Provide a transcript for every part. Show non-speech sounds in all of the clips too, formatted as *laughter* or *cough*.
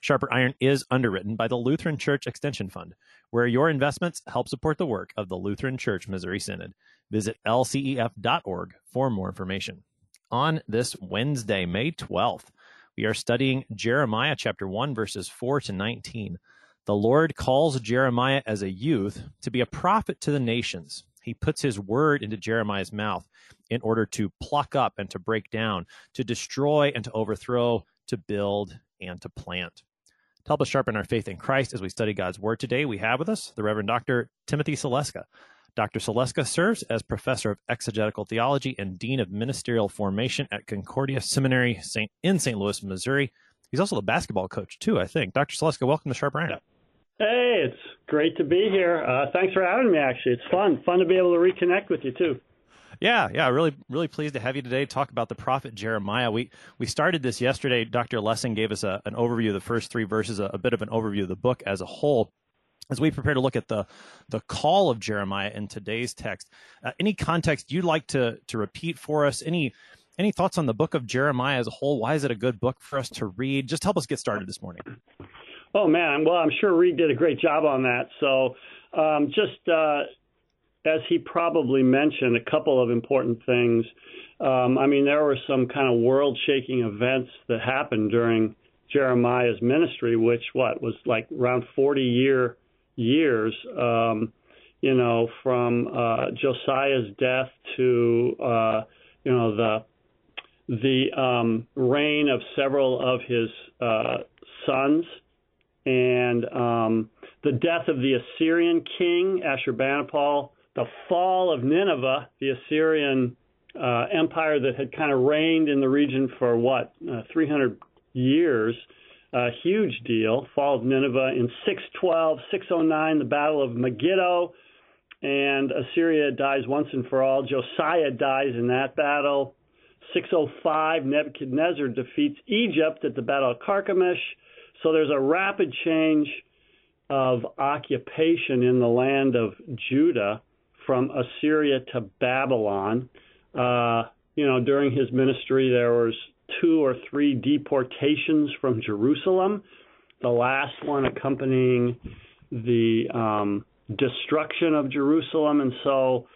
Sharper Iron is underwritten by the Lutheran Church Extension Fund, where your investments help support the work of the Lutheran Church Missouri Synod. Visit lcef.org for more information. On this Wednesday, May 12th, we are studying Jeremiah chapter 1, verses 4 to 19. The Lord calls Jeremiah as a youth to be a prophet to the nations. He puts his word into Jeremiah's mouth in order to pluck up and to break down, to destroy and to overthrow, to build and to plant. To help us sharpen our faith in Christ as we study God's Word today, we have with us the Reverend Dr. Timothy Saleska. Dr. Saleska serves as Professor of Exegetical Theology and Dean of Ministerial Formation at Concordia Seminary in St. Louis, Missouri. He's also the basketball coach, too, I think. Dr. Saleska, welcome to Sharp Iron. Hey, it's great to be here. Uh, thanks for having me, actually. It's fun. Fun to be able to reconnect with you, too. Yeah, yeah, really, really pleased to have you today. To Talk about the prophet Jeremiah. We we started this yesterday. Dr. Lessing gave us a, an overview of the first three verses, a, a bit of an overview of the book as a whole. As we prepare to look at the the call of Jeremiah in today's text, uh, any context you'd like to to repeat for us? Any any thoughts on the book of Jeremiah as a whole? Why is it a good book for us to read? Just help us get started this morning. Oh man, well I'm sure Reed did a great job on that. So um, just uh, as he probably mentioned, a couple of important things. Um, I mean, there were some kind of world shaking events that happened during Jeremiah's ministry, which what was like around 40 year years, um, you know, from uh, Josiah's death to uh, you know the the um, reign of several of his uh, sons and um, the death of the Assyrian king Ashurbanipal the fall of Nineveh, the Assyrian uh, empire that had kind of reigned in the region for what, uh, 300 years. A huge deal. Fall of Nineveh in 612, 609, the Battle of Megiddo, and Assyria dies once and for all. Josiah dies in that battle. 605, Nebuchadnezzar defeats Egypt at the Battle of Carchemish. So there's a rapid change of occupation in the land of Judah from Assyria to Babylon. Uh, you know, during his ministry, there was two or three deportations from Jerusalem. The last one accompanying the um, destruction of Jerusalem, and so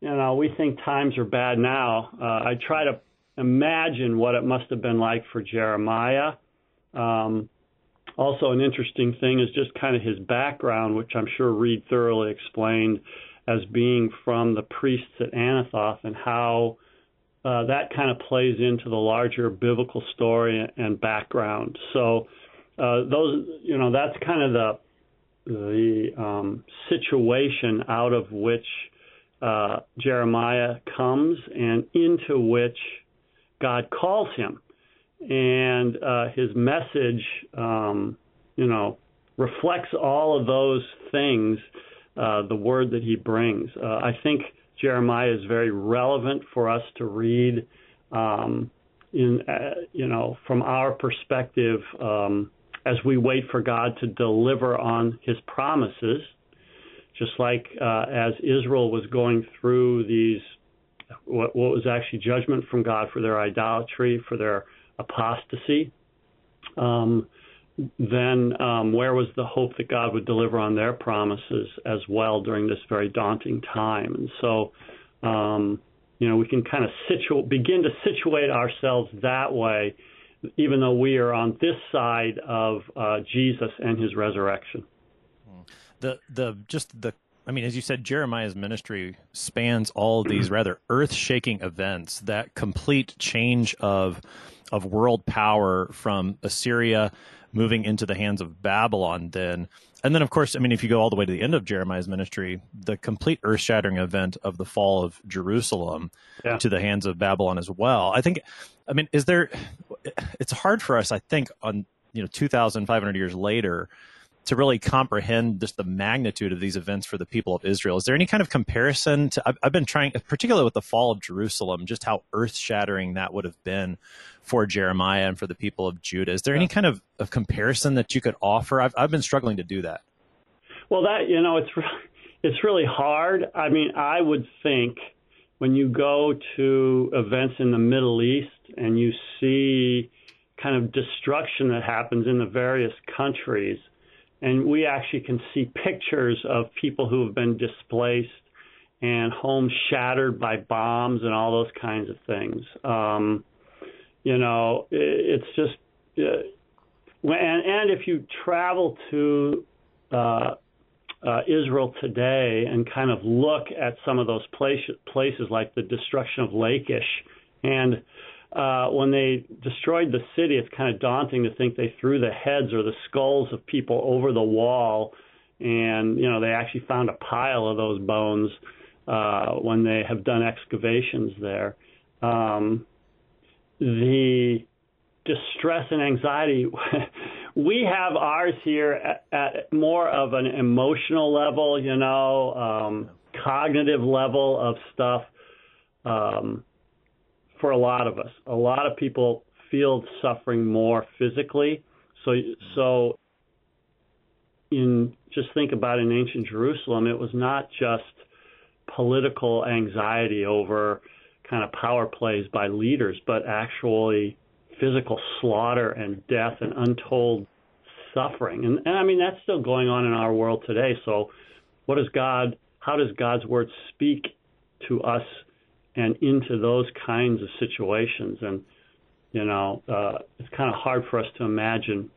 you know we think times are bad now. Uh, I try to imagine what it must have been like for Jeremiah. Um, also, an interesting thing is just kind of his background, which I'm sure Reed thoroughly explained as being from the priests at Anathoth and how uh, that kind of plays into the larger biblical story and background. So uh, those, you know, that's kind of the the um, situation out of which uh, Jeremiah comes and into which God calls him, and uh, his message, um, you know, reflects all of those things uh, the word that he brings. Uh, I think Jeremiah is very relevant for us to read. Um, in uh, you know, from our perspective, um, as we wait for God to deliver on His promises, just like uh, as Israel was going through these, what, what was actually judgment from God for their idolatry, for their apostasy. Um, then um, where was the hope that God would deliver on their promises as well during this very daunting time? And so, um, you know, we can kind of situ- begin to situate ourselves that way, even though we are on this side of uh, Jesus and His resurrection. The the just the I mean, as you said, Jeremiah's ministry spans all these *clears throat* rather earth-shaking events. That complete change of of world power from Assyria moving into the hands of Babylon then. And then, of course, I mean, if you go all the way to the end of Jeremiah's ministry, the complete earth shattering event of the fall of Jerusalem yeah. to the hands of Babylon as well. I think, I mean, is there, it's hard for us, I think, on, you know, 2,500 years later to really comprehend just the magnitude of these events for the people of Israel. Is there any kind of comparison to? I've, I've been trying, particularly with the fall of Jerusalem, just how earth shattering that would have been for Jeremiah and for the people of Judah. Is there any kind of, of comparison that you could offer? I've, I've been struggling to do that. Well, that you know, it's it's really hard. I mean, I would think when you go to events in the Middle East and you see kind of destruction that happens in the various countries, and we actually can see pictures of people who have been displaced and homes shattered by bombs and all those kinds of things. Um, you know, it's just, uh, and, and if you travel to uh, uh, Israel today and kind of look at some of those places, places like the destruction of Lachish, and uh, when they destroyed the city, it's kind of daunting to think they threw the heads or the skulls of people over the wall, and you know they actually found a pile of those bones uh, when they have done excavations there. Um, the distress and anxiety *laughs* we have ours here at, at, more of an emotional level you know um, cognitive level of stuff um, for a lot of us a lot of people feel suffering more physically so so in just think about in ancient Jerusalem it was not just political anxiety over kind of power plays by leaders, but actually physical slaughter and death and untold suffering. And, and I mean, that's still going on in our world today. So, what does God, how does God's word speak to us and into those kinds of situations? And, you know, uh, it's kind of hard for us to imagine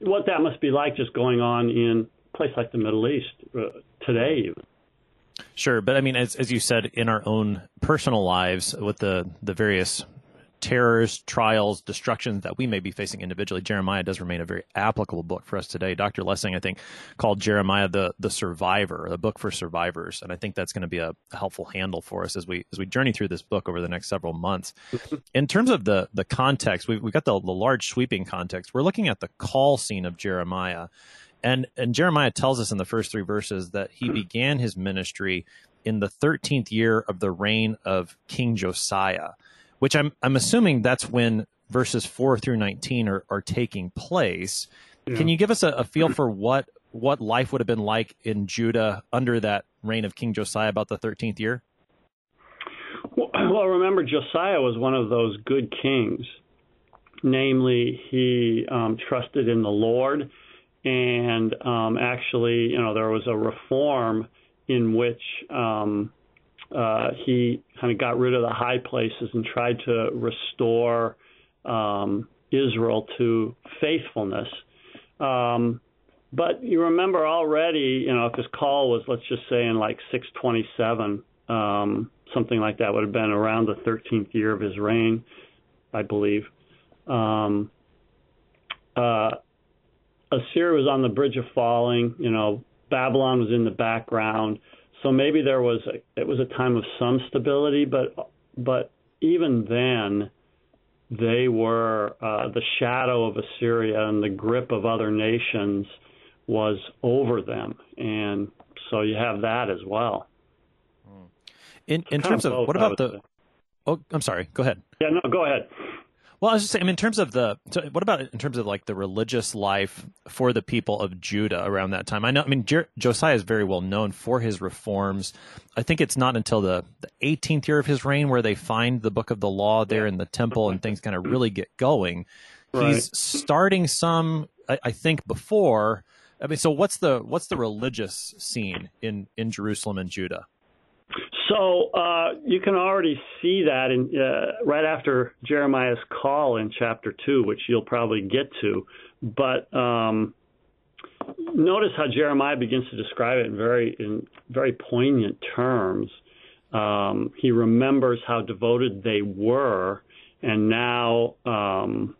what that must be like just going on in a place like the Middle East uh, today, even. Sure, but I mean, as as you said, in our own personal lives, with the the various terrors, trials, destructions that we may be facing individually, Jeremiah does remain a very applicable book for us today. Dr. Lessing, I think, called Jeremiah the the survivor, the book for survivors, and I think that's going to be a helpful handle for us as we as we journey through this book over the next several months. Mm-hmm. In terms of the the context, we've, we've got the, the large sweeping context. We're looking at the call scene of Jeremiah and and Jeremiah tells us in the first three verses that he mm-hmm. began his ministry in the 13th year of the reign of King Josiah, which I'm I'm assuming that's when verses 4 through 19 are, are taking place. Yeah. Can you give us a, a feel for what what life would have been like in Judah under that reign of King Josiah about the 13th year? *clears throat* Well, remember, Josiah was one of those good kings. Namely, he um, trusted in the Lord and um, actually, you know, there was a reform in which um, uh, he kind of got rid of the high places and tried to restore um, Israel to faithfulness. Um, but you remember already, you know, if his call was, let's just say, in like 627, um, something like that would have been around the 13th year of his reign, I believe. Um, uh, Assyria was on the bridge of falling. You know, Babylon was in the background. So maybe there was a, it was a time of some stability, but but even then, they were uh, the shadow of Assyria and the grip of other nations was over them, and so you have that as well. In in terms of, both, what about the? Oh, I'm sorry. Go ahead. Yeah, no, go ahead. Well, I was just saying, I mean, in terms of the, so what about in terms of like the religious life for the people of Judah around that time? I know, I mean, Jer- Josiah is very well known for his reforms. I think it's not until the, the 18th year of his reign where they find the book of the law there in the temple and things kind of really get going. Right. He's starting some, I, I think, before. I mean, so what's the what's the religious scene in in Jerusalem and Judah? So uh, you can already see that in, uh, right after Jeremiah's call in chapter two, which you'll probably get to. But um, notice how Jeremiah begins to describe it in very in very poignant terms. Um, he remembers how devoted they were, and now um,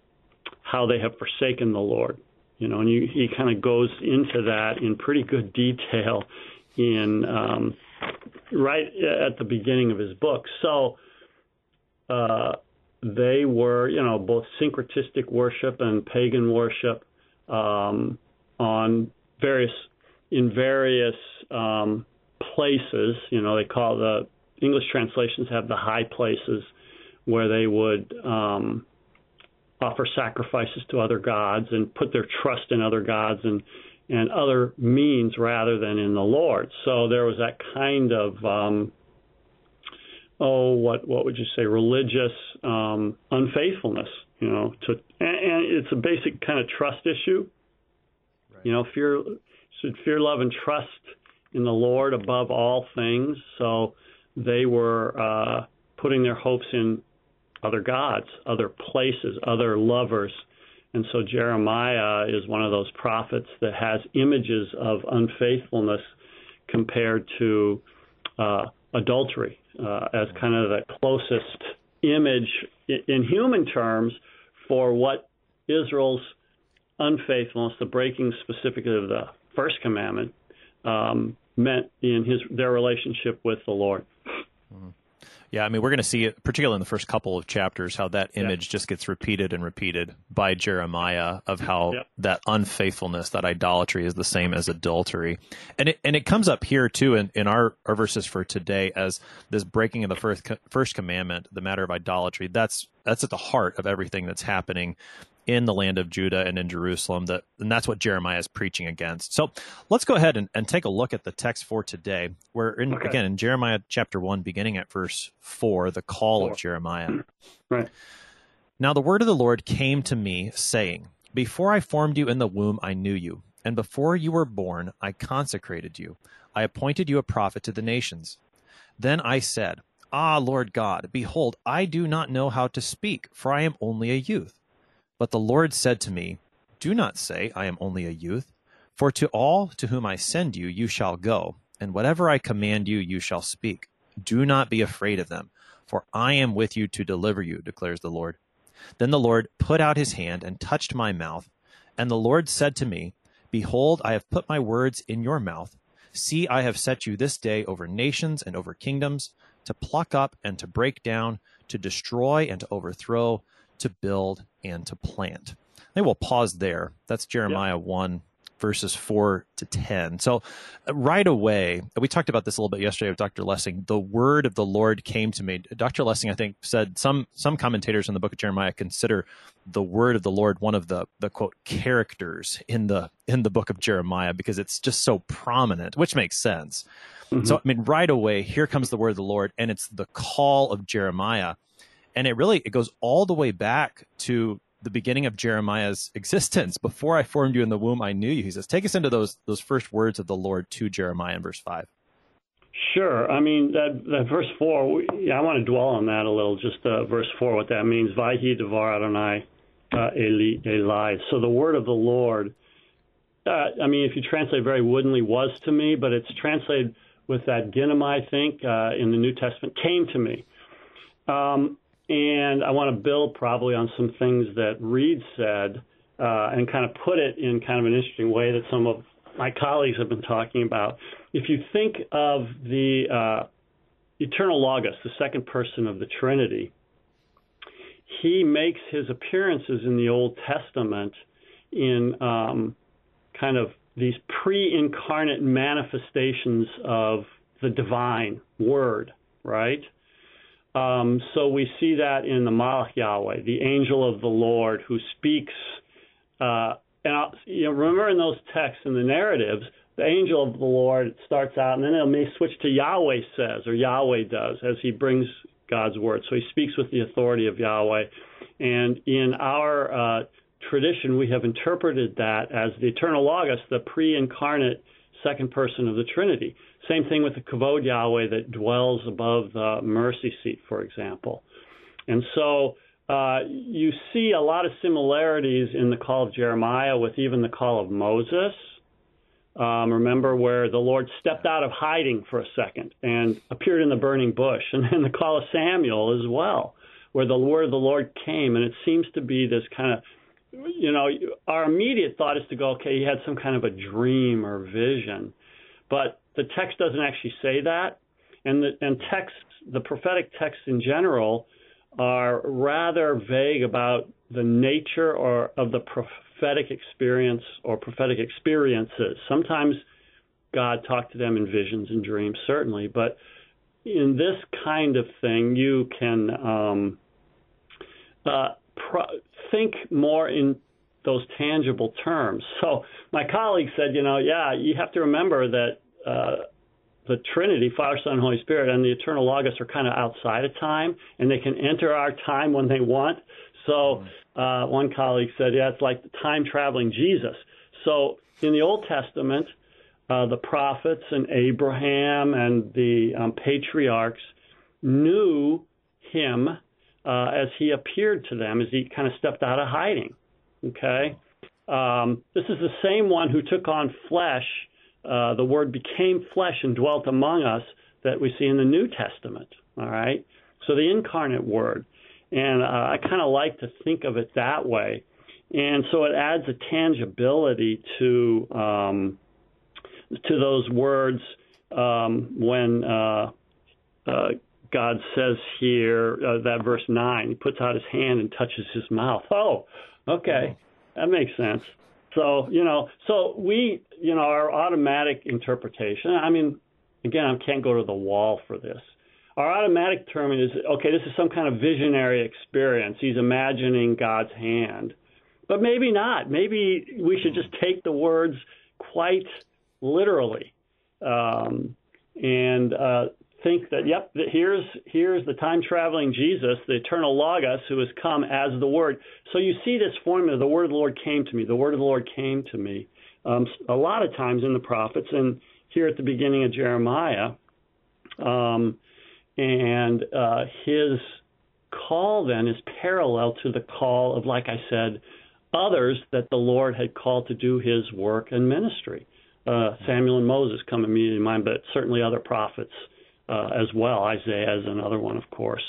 how they have forsaken the Lord. You know, and you, he kind of goes into that in pretty good detail in um, right at the beginning of his book. So uh, they were, you know, both syncretistic worship and pagan worship um, on various in various um, places. You know, they call the English translations have the high places where they would um, offer sacrifices to other gods and put their trust in other gods and and other means rather than in the Lord. So there was that kind of um, oh, what what would you say, religious um, unfaithfulness, you know, to and, and it's a basic kind of trust issue. Right. You know, fear should fear, love, and trust in the Lord above all things. So they were uh, putting their hopes in other gods, other places, other lovers. And so Jeremiah is one of those prophets that has images of unfaithfulness compared to uh, adultery uh, as kind of the closest image in human terms for what Israel's unfaithfulness, the breaking specifically of the first commandment, um, meant in his their relationship with the Lord. Mm-hmm. Yeah, I mean, we're going to see it, particularly in the first couple of chapters, how that image yeah. just gets repeated and repeated by Jeremiah of how yeah. that unfaithfulness, that idolatry, is the same as adultery, and it and it comes up here too in, in our, our verses for today as this breaking of the first first commandment, the matter of idolatry. That's that's at the heart of everything that's happening in the land of Judah and in Jerusalem. That and that's what Jeremiah is preaching against. So let's go ahead and, and take a look at the text for today. We're in, okay. again in Jeremiah chapter one, beginning at verse four, the call four. of Jeremiah. *clears throat* Right. Now the word of the Lord came to me, saying, Before I formed you in the womb, I knew you, and before you were born, I consecrated you. I appointed you a prophet to the nations. Then I said, Ah, Lord God, behold, I do not know how to speak, for I am only a youth. But the Lord said to me, Do not say, I am only a youth, for to all to whom I send you, you shall go, and whatever I command you, you shall speak. Do not be afraid of them, for I am with you to deliver you, declares the Lord. Then the Lord put out his hand and touched my mouth. And the Lord said to me, Behold, I have put my words in your mouth. See, I have set you this day over nations and over kingdoms, to pluck up and to break down, to destroy and to overthrow, to build, and to plant. I think we'll pause there. That's Jeremiah 1, verses 4 to 10. So, uh, right away, we talked about this a little bit yesterday with Dr. Lessing. The word of the Lord came to me. Dr. Lessing, I think, said some some commentators in the book of Jeremiah consider the word of the Lord one of the the quote characters in the in the book of Jeremiah because it's just so prominent, which makes sense. Mm-hmm. So, I mean, right away, here comes the word of the Lord, and it's the call of Jeremiah and it really it goes all the way back to the beginning of Jeremiah's *laughs* existence. Before I formed you in the womb, I knew you. He says, take us into those those first words of the Lord to Jeremiah in verse five. Sure. I mean that that verse four. Yeah, I want to dwell on that a little. Just uh, verse four, what that means. Vahi devar Adonai uh, Eli Eli. So the word of the Lord. Uh, I mean, if you translate very woodenly, was to me, but it's translated with that ginim, I think, uh, in the New Testament, came to me. Um, and I want to build probably on some things that Reed said uh, and kind of put it in kind of an interesting way that some of my colleagues have been talking about. If you think of the uh, eternal Logos, the second person of the Trinity, he makes his appearances in the Old Testament in um, kind of these pre incarnate manifestations of the divine word, right? Um, so we see that in the Malach Yahweh, the angel of the Lord who speaks. Uh, and I'll, you know, remember in those texts and the narratives, the angel of the Lord starts out, and then it may switch to Yahweh says or Yahweh does as he brings God's word. So he speaks with the authority of Yahweh. And in our uh, tradition, we have interpreted that as the eternal Logos, the pre-incarnate second person of the Trinity. Same thing with the Kavod Yahweh that dwells above the mercy seat, for example. And so uh, you see a lot of similarities in the call of Jeremiah with even the call of Moses. Um, remember where the Lord stepped out of hiding for a second and appeared in the burning bush, *laughs* and then the call of Samuel as well, where the word of the Lord came. And it seems to be this kind of, you know, our immediate thought is to go, okay, he had some kind of a dream or vision. But the text doesn't actually say that, and the and text, the prophetic texts in general, are rather vague about the nature or of the prophetic experience or prophetic experiences. Sometimes God talked to them in visions and dreams, certainly, but in this kind of thing, you can um, uh, pro- think more in those tangible terms. So my colleague said, you know, yeah, you have to remember that uh, the Trinity, Father, Son, Holy Spirit, and the eternal Logos are kind of outside of time, and they can enter our time when they want. So uh, one colleague said, yeah, it's like the time traveling Jesus. So in the Old Testament, uh, the prophets and Abraham and the um, patriarchs knew him uh, as he appeared to them, as he kind of stepped out of hiding. Okay? Um, this is the same one who took on flesh. Uh, the word became flesh and dwelt among us that we see in the New Testament. All right? So the incarnate word. And uh, I kind of like to think of it that way. And so it adds a tangibility to um, to those words um, when uh, uh, God says here, uh, that verse 9, he puts out his hand and touches his mouth. Oh, okay. That makes sense. So, you know, so we, you know, our automatic interpretation, I mean, again, I can't go to the wall for this. Our automatic term is okay, this is some kind of visionary experience. He's imagining God's hand. But maybe not. Maybe we should just take the words quite literally um, and uh, think that, yep, here's here's the time traveling Jesus, the eternal Logos, who has come as the Word. So you see this formula: the Word of the Lord came to me. The Word of the Lord came to me. Um, a lot of times in the prophets, and here at the beginning of Jeremiah, um, and uh, his call then is parallel to the call of, like I said, others that the Lord had called to do His work and ministry. Uh, Samuel and Moses come immediately to mind, but certainly other prophets uh, as well. Isaiah is another one, of course.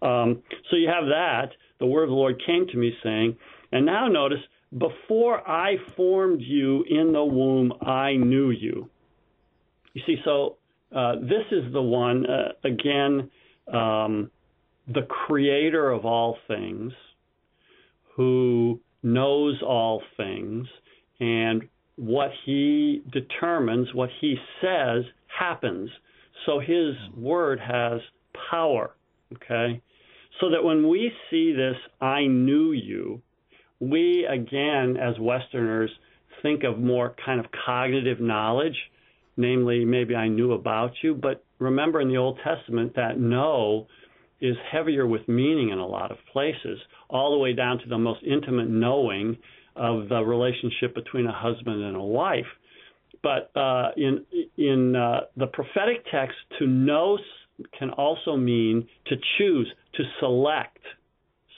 Um, so you have that. The word of the Lord came to me saying, and now notice, before I formed you in the womb, I knew you. You see, so uh, this is the one, uh, again, um, the creator of all things, who knows all things, and what he determines, what he says, happens. So his word has power, okay? So that when we see this, I knew you, we again, as Westerners, think of more kind of cognitive knowledge, namely, maybe I knew about you. But remember in the Old Testament, that know is heavier with meaning in a lot of places, all the way down to the most intimate knowing of the relationship between a husband and a wife. But uh, in in uh, the prophetic text, to know can also mean to choose, to select.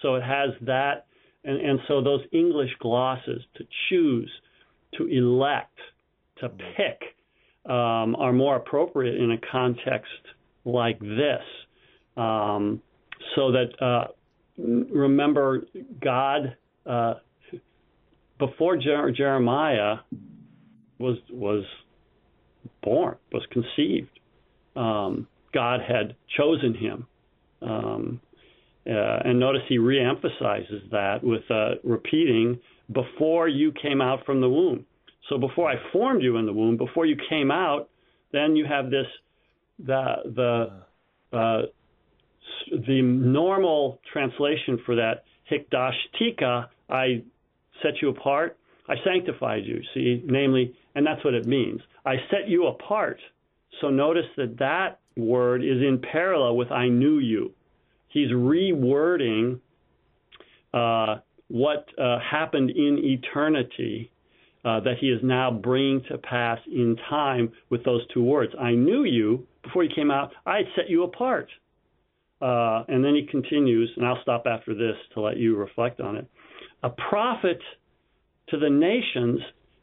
So it has that, and, and so those English glosses, to choose, to elect, to pick, um, are more appropriate in a context like this. Um, so that uh, remember, God uh, before Jer- Jeremiah was was born, was conceived. Um, God had chosen him. Um, uh, and notice he reemphasizes that with uh, repeating, before you came out from the womb. So before I formed you in the womb, before you came out, then you have this, the, the, uh, the normal translation for that, hikdash tika. I set you apart, I sanctified you, see, namely, and that's what it means. I set you apart. So notice that that word is in parallel with I knew you. He's rewording uh, what uh, happened in eternity uh, that he is now bringing to pass in time with those two words. I knew you before you came out. I set you apart. Uh, and then he continues, and I'll stop after this to let you reflect on it. A prophet to the nations,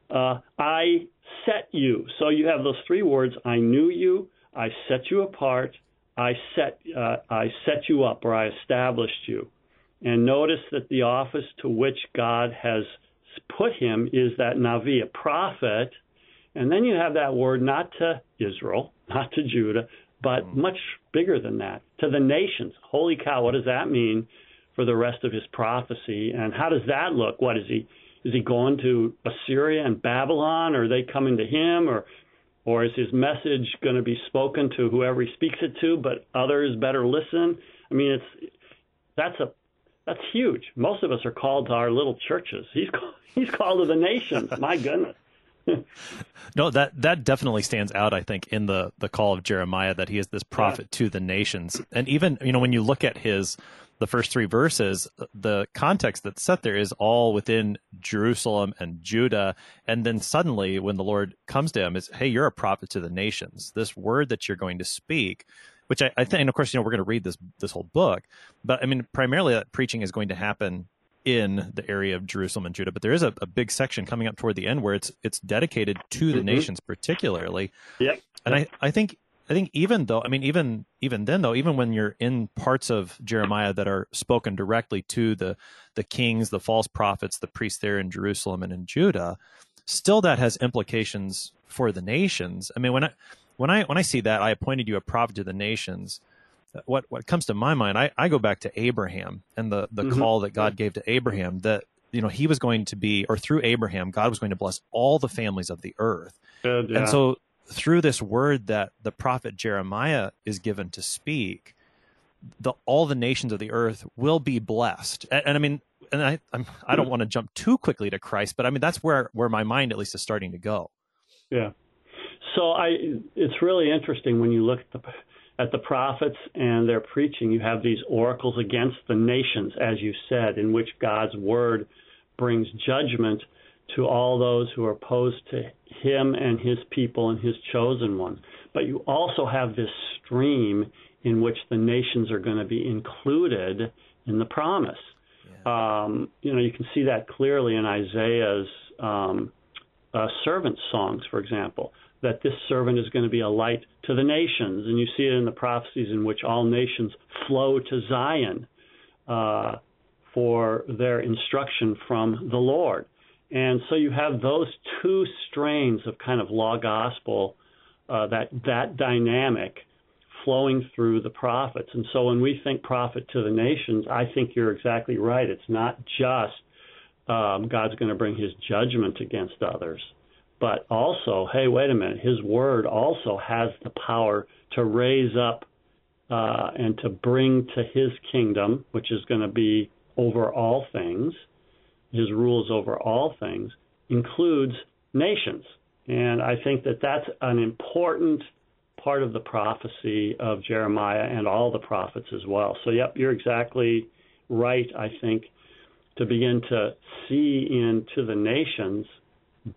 uh, I set you. So you have those three words I knew you, I set you apart, I set, uh, I set you up, or I established you. And notice that the office to which God has put him is that Navi, a prophet. And then you have that word not to Israel, not to Judah, but mm. much bigger than that to the nations. Holy cow! What does that mean for the rest of his prophecy? And how does that look? What is he? Is he going to Assyria and Babylon? Or are they coming to him? Or or is his message going to be spoken to whoever he speaks it to, but others better listen? I mean, it's that's a that's huge. Most of us are called to our little churches. He's *laughs* he's called to the nations. My goodness. *laughs* no, that that definitely stands out. I think in the the call of Jeremiah that he is this prophet yeah. to the nations, and even you know when you look at his the first three verses, the context that's set there is all within Jerusalem and Judah. And then suddenly, when the Lord comes to him, is, hey, you're a prophet to the nations. This word that you're going to speak, which I, I think, and of course, you know, we're going to read this this whole book, but I mean, primarily that preaching is going to happen in the area of Jerusalem and Judah, but there is a, a, big section coming up toward the end where it's it's dedicated to the mm-hmm. nations particularly. Yep. And I, I think I think even though I mean even even then though even when you're in parts of Jeremiah that are spoken directly to the the kings, the false prophets, the priests there in Jerusalem and in Judah, still that has implications for the nations. I mean when I when I when I see that I appointed you a prophet to the nations, what what comes to my mind, I, I go back to Abraham and the the mm-hmm. call that God gave to Abraham that you know he was going to be or through Abraham God was going to bless all the families of the earth. Good, yeah. And so through this word that the prophet Jeremiah is given to speak, the all the nations of the earth will be blessed. And, and I mean, and I I'm, I do not want to jump too quickly to Christ, but I mean that's where where my mind at least is starting to go. Yeah. So I it's really interesting when you look at the at the prophets and their preaching. You have these oracles against the nations, as you said, in which God's word brings judgment to all those who are opposed to him and his people and his chosen ones. But you also have this stream in which the nations are going to be included in the promise. Yeah. Um, you know, you can see that clearly in Isaiah's um, uh, servant songs, for example, that this servant is going to be a light to the nations. And you see it in the prophecies in which all nations flow to Zion uh, for their instruction from the Lord. And so you have those two strains of kind of law gospel, uh, that that dynamic flowing through the prophets. And so when we think prophet to the nations, I think you're exactly right. It's not just um, God's going to bring His judgment against others, but also, hey, wait a minute, His word also has the power to raise up uh, and to bring to His kingdom, which is going to be over all things his rules over all things, includes nations. And I think that that's an important part of the prophecy of Jeremiah and all the prophets as well. So, yep, you're exactly right, I think, to begin to see into the nations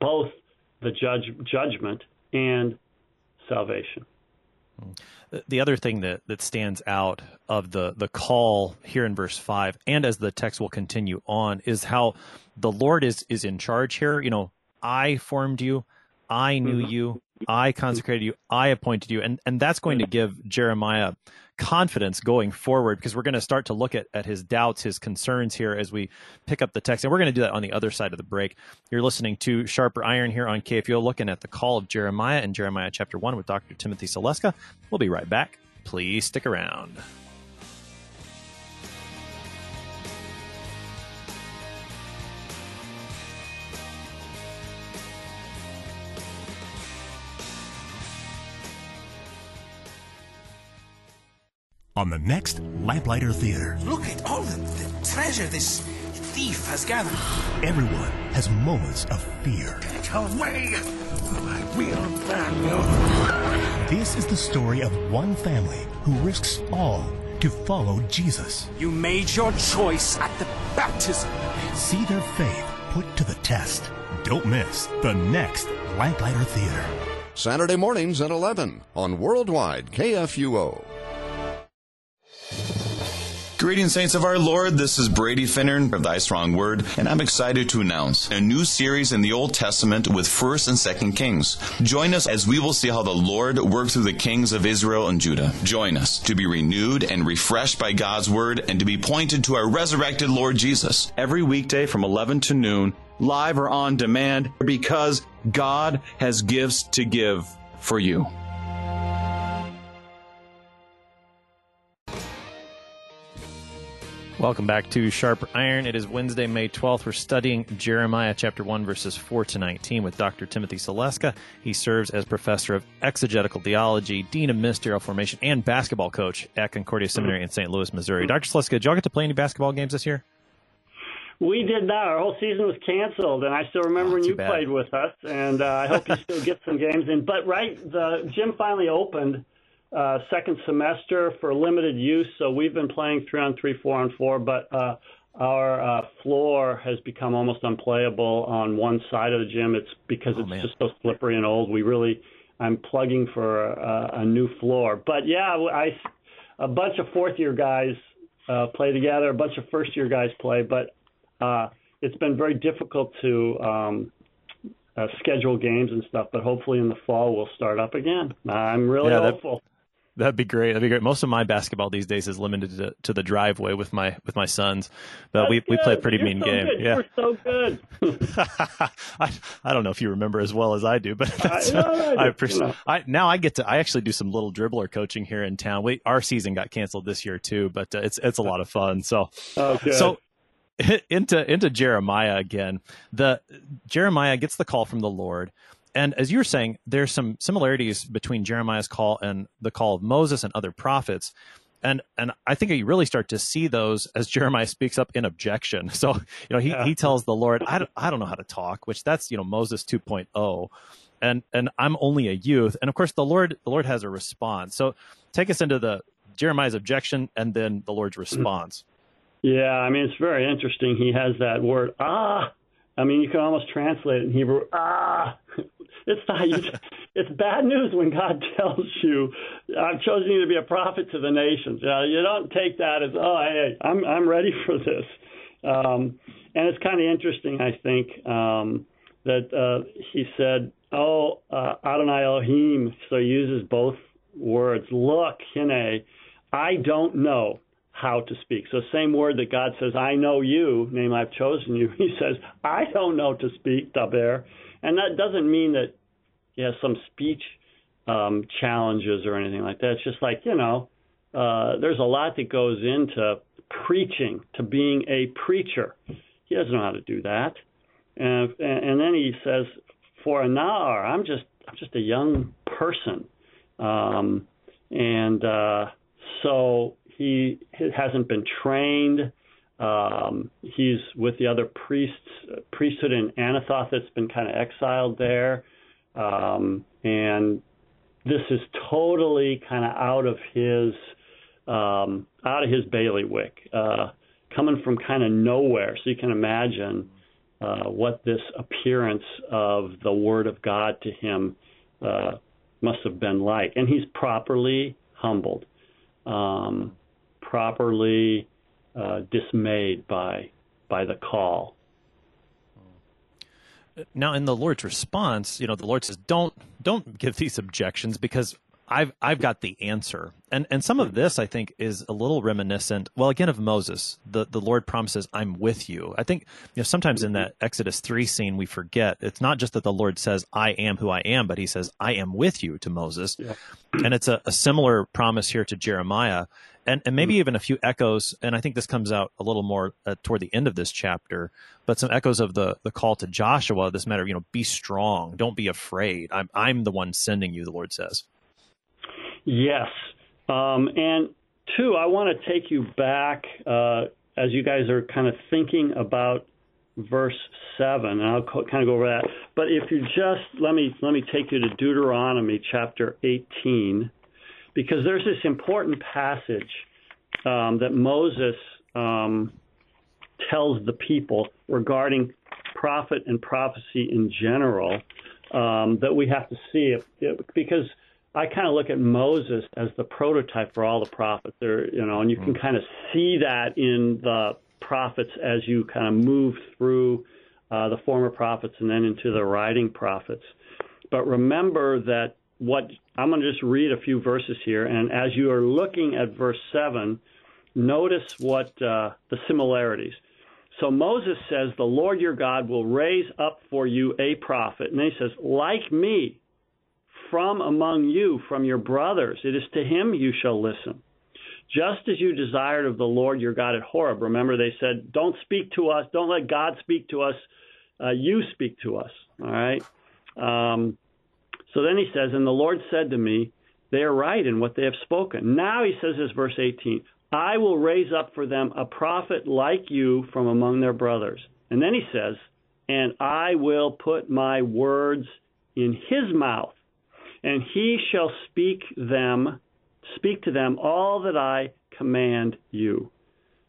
both the judge, judgment and salvation. The other thing that, that stands out of the, the call here in verse 5, and as the text will continue on, is how the Lord is, is in charge here. You know, I formed you, I knew mm-hmm. you, I consecrated you, I appointed you. And, and that's going to give Jeremiah confidence going forward because we're going to start to look at, at his doubts, his concerns here as we pick up the text. And we're going to do that on the other side of the break. You're listening to Sharper Iron here on KFUO, looking at the call of Jeremiah in Jeremiah chapter 1 with Dr. Timothy Saleska. We'll be right back. Please stick around. On the next Lamplighter Theater. Look at all the, the treasure this thief has gathered. Everyone has moments of fear. Get away! I will burn you. This is the story of one family who risks all to follow Jesus. You made your choice at the baptism. See their faith put to the test. Don't miss the next Lamplighter Theater. Saturday mornings at 11 on Worldwide KFUO. Greetings, saints of our Lord. This is Brady Finnern of Thy Strong Word, and I'm excited to announce a new series in the Old Testament with 1st and 2nd Kings. Join us as we will see how the Lord worked through the kings of Israel and Judah. Join us to be renewed and refreshed by God's Word and to be pointed to our resurrected Lord Jesus. Every weekday from 11 to noon, live or on demand, because God has gifts to give for you. Welcome back to Sharper Iron. It is Wednesday, May 12th. We're studying Jeremiah chapter 1, verses 4 to 19 with Dr. Timothy Saleska. He serves as professor of exegetical theology, dean of ministerial formation, and basketball coach at Concordia Seminary in St. Louis, Missouri. Dr. Saleska, did y'all get to play any basketball games this year? We did not. Our whole season was canceled, and I still remember Oh, when you bad. played with us. And uh, I hope you *laughs* still get some games in. But right, the gym finally opened uh, second semester for limited use, so we've been playing three on three, four on four. But uh, our uh, floor has become almost unplayable on one side of the gym. It's because Oh, it's man. just so slippery and old. We really, I'm plugging for a, a new floor. But yeah, I, a bunch of fourth year guys uh, play together. A bunch of first year guys play, but uh, it's been very difficult to um, uh, schedule games and stuff. But hopefully in the fall we'll start up again. I'm really Yeah, that- hopeful. That'd be great. That'd be great. Most of my basketball these days is limited to, to the driveway with my with my sons, but we, That's we play a pretty You're mean so game. Good. Yeah, You're so good. *laughs* I, I don't know if you remember as well as I do, but that's, no, I I you. I now I get to I actually do some little dribbler coaching here in town. We our season got canceled this year too, but uh, it's it's a lot of fun. So oh, so *laughs* into into Jeremiah again. The Jeremiah gets the call from the Lord. And as you were saying, there's some similarities between Jeremiah's call and the call of Moses and other prophets. And and I think you really start to see those as *laughs* Jeremiah speaks up in objection. *laughs* So, you know, he, he tells the Lord, I don't, I don't know how to talk, which that's, you know, Moses 2.0. And and I'm only a youth. And of course the Lord the Lord has a response. So take us into the Jeremiah's objection and then the Lord's response. Yeah, I mean it's very interesting. He has that word ah. I mean you can almost translate it in Hebrew ah. *laughs* It's not. You, *laughs* it's bad news when God tells you, "I've chosen you to be a prophet to the nations." Uh, you don't take that as, "Oh, hey, I'm I'm ready for this." Um, and it's kind of interesting, I think, um, that uh, he said, "Oh, uh, Adonai Elohim," so he uses both words. Look, Hine, I don't know how to speak. So same word that God says, I know you, name I've chosen you. *laughs* He says, I don't know to speak, Daber. And that doesn't mean that he has some speech um, challenges or anything like that. It's just like, you know, uh, there's a lot that goes into preaching, to being a preacher. He doesn't know how to do that. And, and then he says, for a nar, I'm just, I'm just a young person. Um, and uh, so he hasn't been trained. Um, he's with the other priests, priesthood in Anathoth that's been kind of exiled there. Um, and this is totally kind of out of his um, out of his bailiwick, uh, coming from kind of nowhere. So you can imagine uh, what this appearance of the Word of God to him uh, must have been like. And he's properly humbled, um, properly uh, dismayed by by the call. Now, in the Lord's response, you know, the Lord says, "Don't don't give these objections because I've I've got the answer." And and some of this, I think, is a little reminiscent. Well, again, of Moses, the the Lord promises, "I'm with you." I think you know sometimes in that Exodus three scene we forget it's not just that the Lord says, "I am who I am," but He says, "I am with you" to Moses, and it's a, a similar promise here to Jeremiah. And, and maybe even a few echoes, and I think this comes out a little more uh, toward the end of this chapter, but some echoes of the the call to Joshua, this matter of you know, be strong, don't be afraid. I'm I'm the one sending you, the Lord says. Yes. Um, and two, I want to take you back uh, as you guys are kind of thinking about verse seven, and I'll co- kind of go over that. But if you just let me let me take you to Deuteronomy chapter eighteen, because there's this important passage um, that Moses um, tells the people regarding prophet and prophecy in general um, that we have to see if, if, because I kind of look at Moses as the prototype for all the prophets there, you know, and you can kind of see that in the prophets as you kind of move through uh, the former prophets and then into the writing prophets. But remember that what I'm going to just read a few verses here, and as you are looking at verse seven, notice what uh, the similarities. So Moses says, The Lord your God will raise up for you a prophet. And he says, Like me, from among you, from your brothers. It is to him you shall listen. just as you desired of the Lord your God at Horeb. Remember, they said, Don't speak to us, don't let God speak to us, uh, you speak to us. All right? Um, so then he says, And the Lord said to me, They are right in what they have spoken. Now he says this, verse 18, I will raise up for them a prophet like you from among their brothers. And then he says, And I will put my words in his mouth, and he shall speak them, speak to them all that I command you.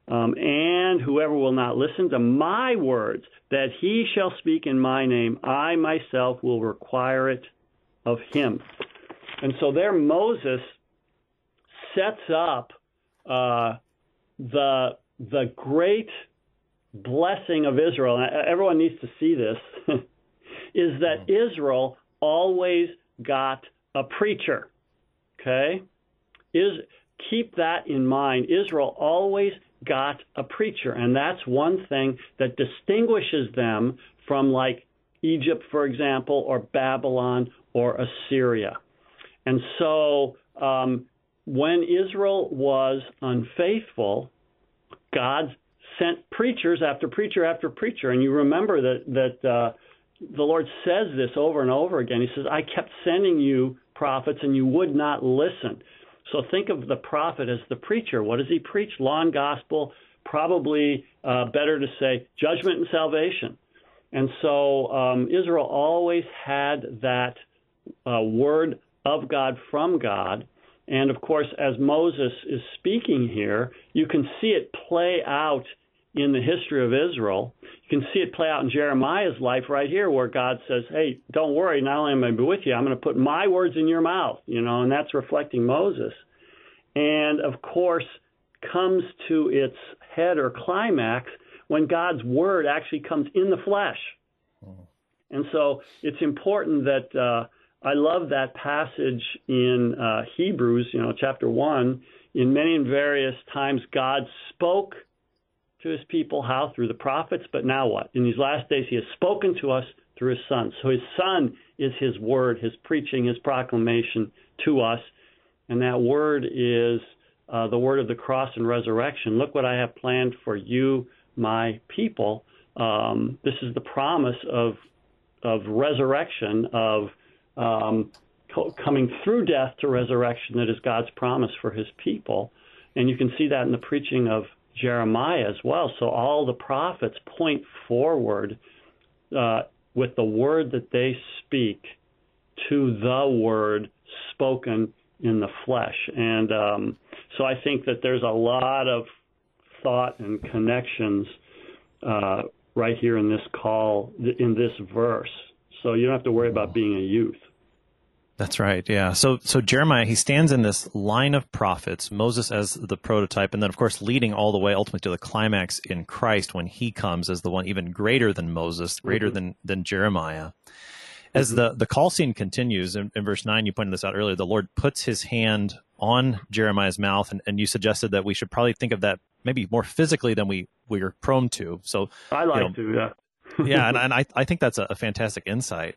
Um, and whoever will not listen to my words that he shall speak in my name, I myself will require it of him. And so there Moses sets up uh, the the great blessing of Israel. And everyone needs to see this. *laughs* is that Israel always got a preacher? Okay, is keep that in mind. Israel always got a preacher, and that's one thing that distinguishes them from like Egypt, for example, or Babylon or Assyria. And so um, when Israel was unfaithful, God sent preachers after preacher after preacher. And you remember that, that uh, the Lord says this over and over again. He says, I kept sending you prophets and you would not listen. So think of the prophet as the preacher. What does he preach? Law and gospel, probably uh, better to say judgment and salvation. And so um, Israel always had that uh, word of God from God. And of course, as Moses is speaking here, you can see it play out in the history of Israel. You can see it play out in Jeremiah's life right here, where God says, Hey, don't worry, not only am I going to be with you, I'm going to put my words in your mouth, you know, and that's reflecting Moses. And of course, comes to its head or climax when God's word actually comes in the flesh. And so it's important that uh, I love that passage in uh, Hebrews, you know, chapter one. In many and various times, God spoke to his people how through the prophets, but now what? In these last days, he has spoken to us through his son. So his son is his word, his preaching, his proclamation to us, and that word is uh, the word of the cross and resurrection. Look what I have planned for you, my people. Um, this is the promise of of resurrection, of um, coming through death to resurrection that is God's promise for his people. And you can see that in the preaching of Jeremiah as well. So all the prophets point forward uh, with the word that they speak to the word spoken in the flesh. And um, so I think that there's a lot of thought and connections uh, right here in this call, in this verse. So you don't have to worry about being a youth. That's right. Yeah. So, so Jeremiah, he stands in this line of prophets, Moses as the prototype, and then of course leading all the way ultimately to the climax in Christ when he comes as the one even greater than Moses, greater mm-hmm. than, than Jeremiah. As mm-hmm. the, the call scene continues in, in, verse nine, you pointed this out earlier, the Lord puts his hand on Jeremiah's mouth, and, and you suggested that we should probably think of that maybe more physically than we, we are prone to. So I like you know, to, yeah. yeah, *laughs* and, and I, I think that's a, a fantastic insight.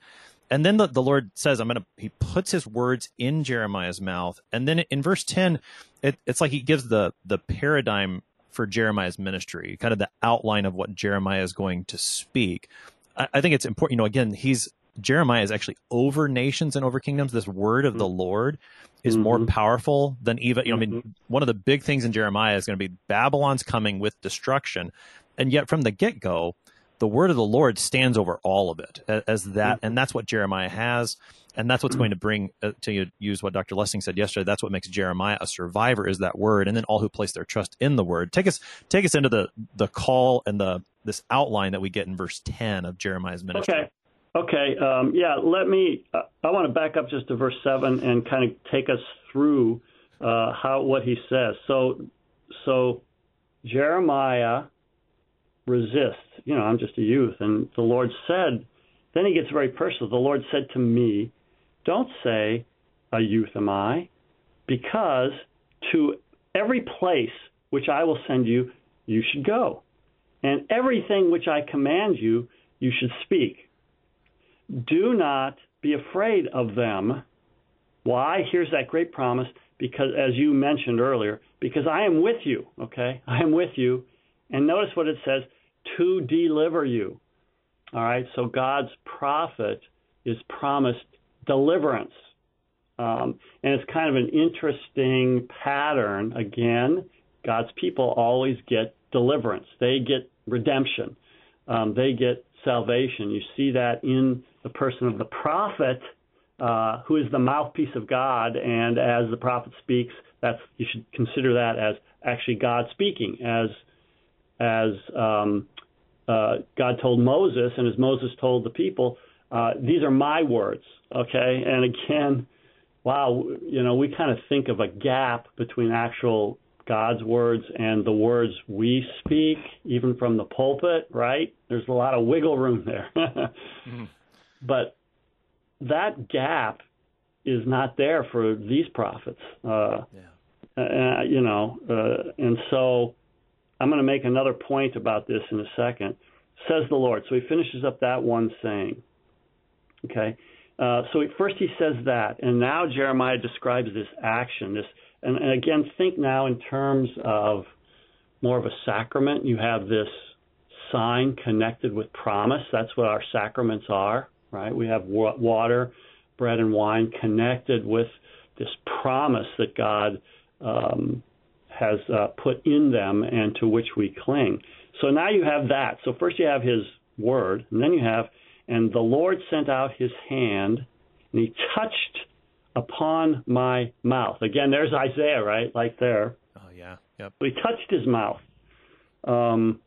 And then the, the Lord says, I'm going to, he puts his words in Jeremiah's mouth. And then in verse 10, it, it's like he gives the, the paradigm for Jeremiah's ministry, kind of the outline of what Jeremiah is going to speak. I, I think it's important, you know, again, he's, Jeremiah is actually over nations and over kingdoms. This word of the mm-hmm. Lord is mm-hmm. more powerful than even, you know, I mean, mm-hmm. one of the big things in Jeremiah is going to be Babylon's coming with destruction. And yet from the get go, the word of the Lord stands over all of it as that, mm-hmm. and that's what Jeremiah has, and that's what's going to bring uh, to use what Dr. Lessing said yesterday. That's what makes Jeremiah a survivor is that word, and then all who place their trust in the word. Take us take us into the the call and the this outline that we get in verse ten of Jeremiah's ministry. Okay. Okay, um, yeah, let me. Uh, I want to back up just to verse seven and kind of take us through uh, how what he says. So, so Jeremiah resist. You know, I'm just a youth. And the Lord said, then he gets very personal. The Lord said to me, Don't say, A youth am I, because to every place which I will send you, you should go. And everything which I command you, you should speak. Do not be afraid of them. Why? Here's that great promise because, as you mentioned earlier, because I am with you, okay? I am with you. And notice what it says to deliver you. All right, so God's prophet is promised deliverance. Um, and it's kind of an interesting pattern. Again, God's people always get deliverance, they get redemption, um, they get salvation. You see that in the person of the prophet, uh, who is the mouthpiece of God. And as the prophet speaks, that's you should consider that as actually God speaking, as as um, uh, God told Moses, and as Moses told the people, uh, these are my words. Okay, and again, wow, you know, we kind of think of a gap between actual God's words and the words we speak, even from the pulpit, right? There's a lot of wiggle room there. *laughs* mm-hmm. But that gap is not there for these prophets. Uh, yeah. uh, you know, uh, and so I'm going to make another point about this in a second. Says the Lord. So he finishes up that one saying. Okay. Uh, so first he says that, and now Jeremiah describes this action. This, and, and again, think now in terms of more of a sacrament. You have this sign connected with promise. That's what our sacraments are, right? We have water, bread, and wine connected with this promise that God um, has uh, put in them and to which we cling. So now you have that. So first you have His word, and then you have and the Lord sent out his hand, and he touched upon my mouth. Again, there's Isaiah, right? Like there. Oh, yeah. Yep. So he touched his mouth. Um,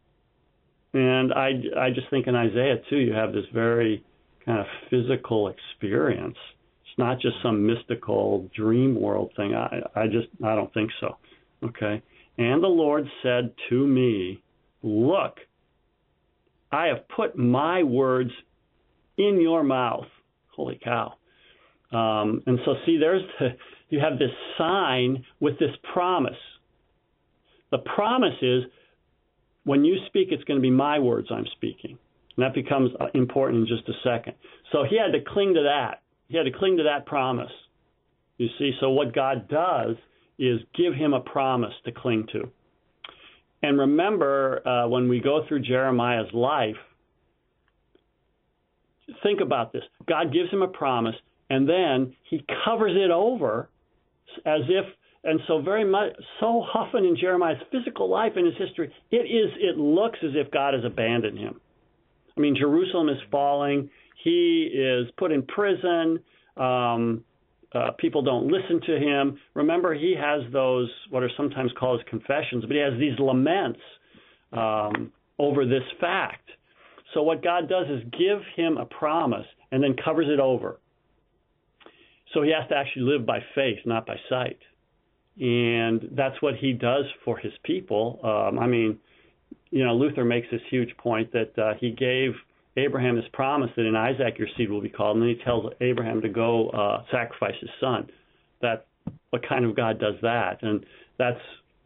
and I, I just think in Isaiah, too, you have this very kind of physical experience. It's not just some mystical dream world thing. I, I just, I don't think so. Okay. And the Lord said to me, Look, I have put my words in your mouth. Holy cow. Um, and so, see, there's the, you have this sign with this promise. The promise is when you speak, it's going to be my words I'm speaking. And that becomes uh, important in just a second. So he had to cling to that. He had to cling to that promise. You see, so what God does is give him a promise to cling to. And remember, uh, when we go through Jeremiah's life, think about this. God gives him a promise, and then he covers it over as if and so very much so often in Jeremiah's physical life and his history, it is it looks as if God has abandoned him. I mean, Jerusalem is falling. He is put in prison. Um, uh, people don't listen to him. Remember, he has those what are sometimes called confessions, but he has these laments um, over this fact. So what God does is give him a promise and then covers it over. So he has to actually live by faith, not by sight. And that's what he does for his people. Um, I mean, you know, Luther makes this huge point that uh, he gave Abraham his promised that in Isaac your seed will be called, and then he tells Abraham to go uh, sacrifice his son. That what kind of God does that? And that's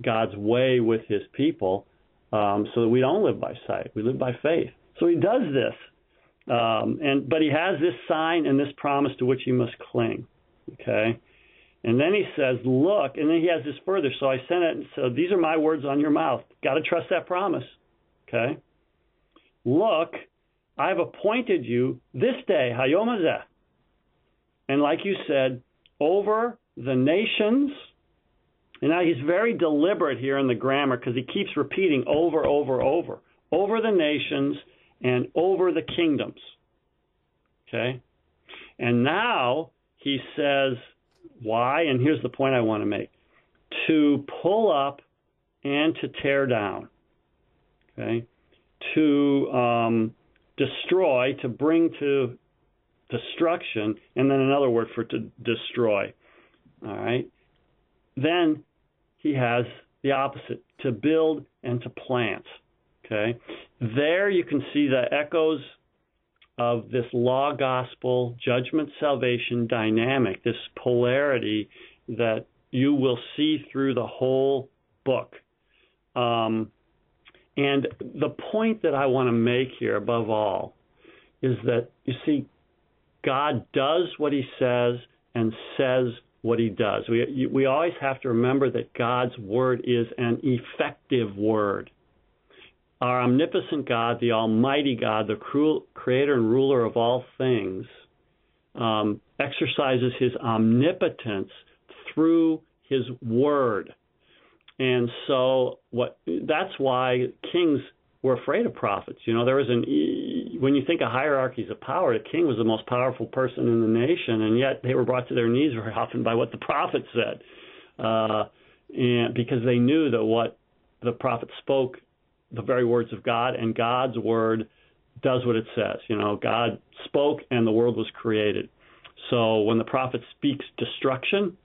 God's way with his people, um, so that we don't live by sight, we live by faith. So he does this. Um, and but he has this sign and this promise to which he must cling. Okay. And then he says, Look, and then he has this further. So I sent it and said, These are my words on your mouth. Got to trust that promise. Okay. Look, I've appointed you this day, Hayom And like you said, over the nations. And now he's very deliberate here in the grammar because he keeps repeating over, over, over. Over the nations and over the kingdoms. Okay? And now he says, why? And here's the point I want to make to pull up and to tear down. Okay? To um, destroy, to bring to destruction, and then another word for to destroy. All right? Then he has the opposite to build and to plant. Okay, there you can see the echoes of this law gospel judgment salvation dynamic, this polarity that you will see through the whole book. Um, and the point that I want to make here, above all, is that you see, God does what He says and says what he does. We, we always have to remember that God's word is an effective word. Our omnipotent God, the Almighty God, the creator and ruler of all things, um, exercises his omnipotence through his word. And so what that's why kings were afraid of prophets. You know, there was an when you think of hierarchies of power, the king was the most powerful person in the nation, and yet they were brought to their knees very often by what the prophet said, uh, and because they knew that what the prophet spoke, the very words of God, and God's word does what it says. You know, God spoke, and the world was created. So when the prophet speaks destruction,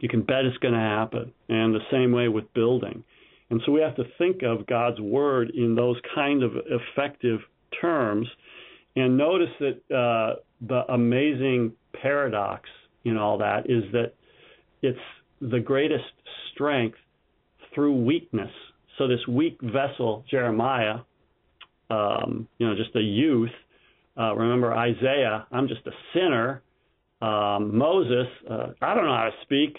you can bet it's going to happen. And the same way with building. And so we have to think of God's word in those kind of effective terms. And notice that uh, the amazing paradox in all that is that it's the greatest strength through weakness. So this weak vessel, Jeremiah, um, you know, just a youth. Uh, remember Isaiah, I'm just a sinner. Um, Moses, uh, I don't know how to speak,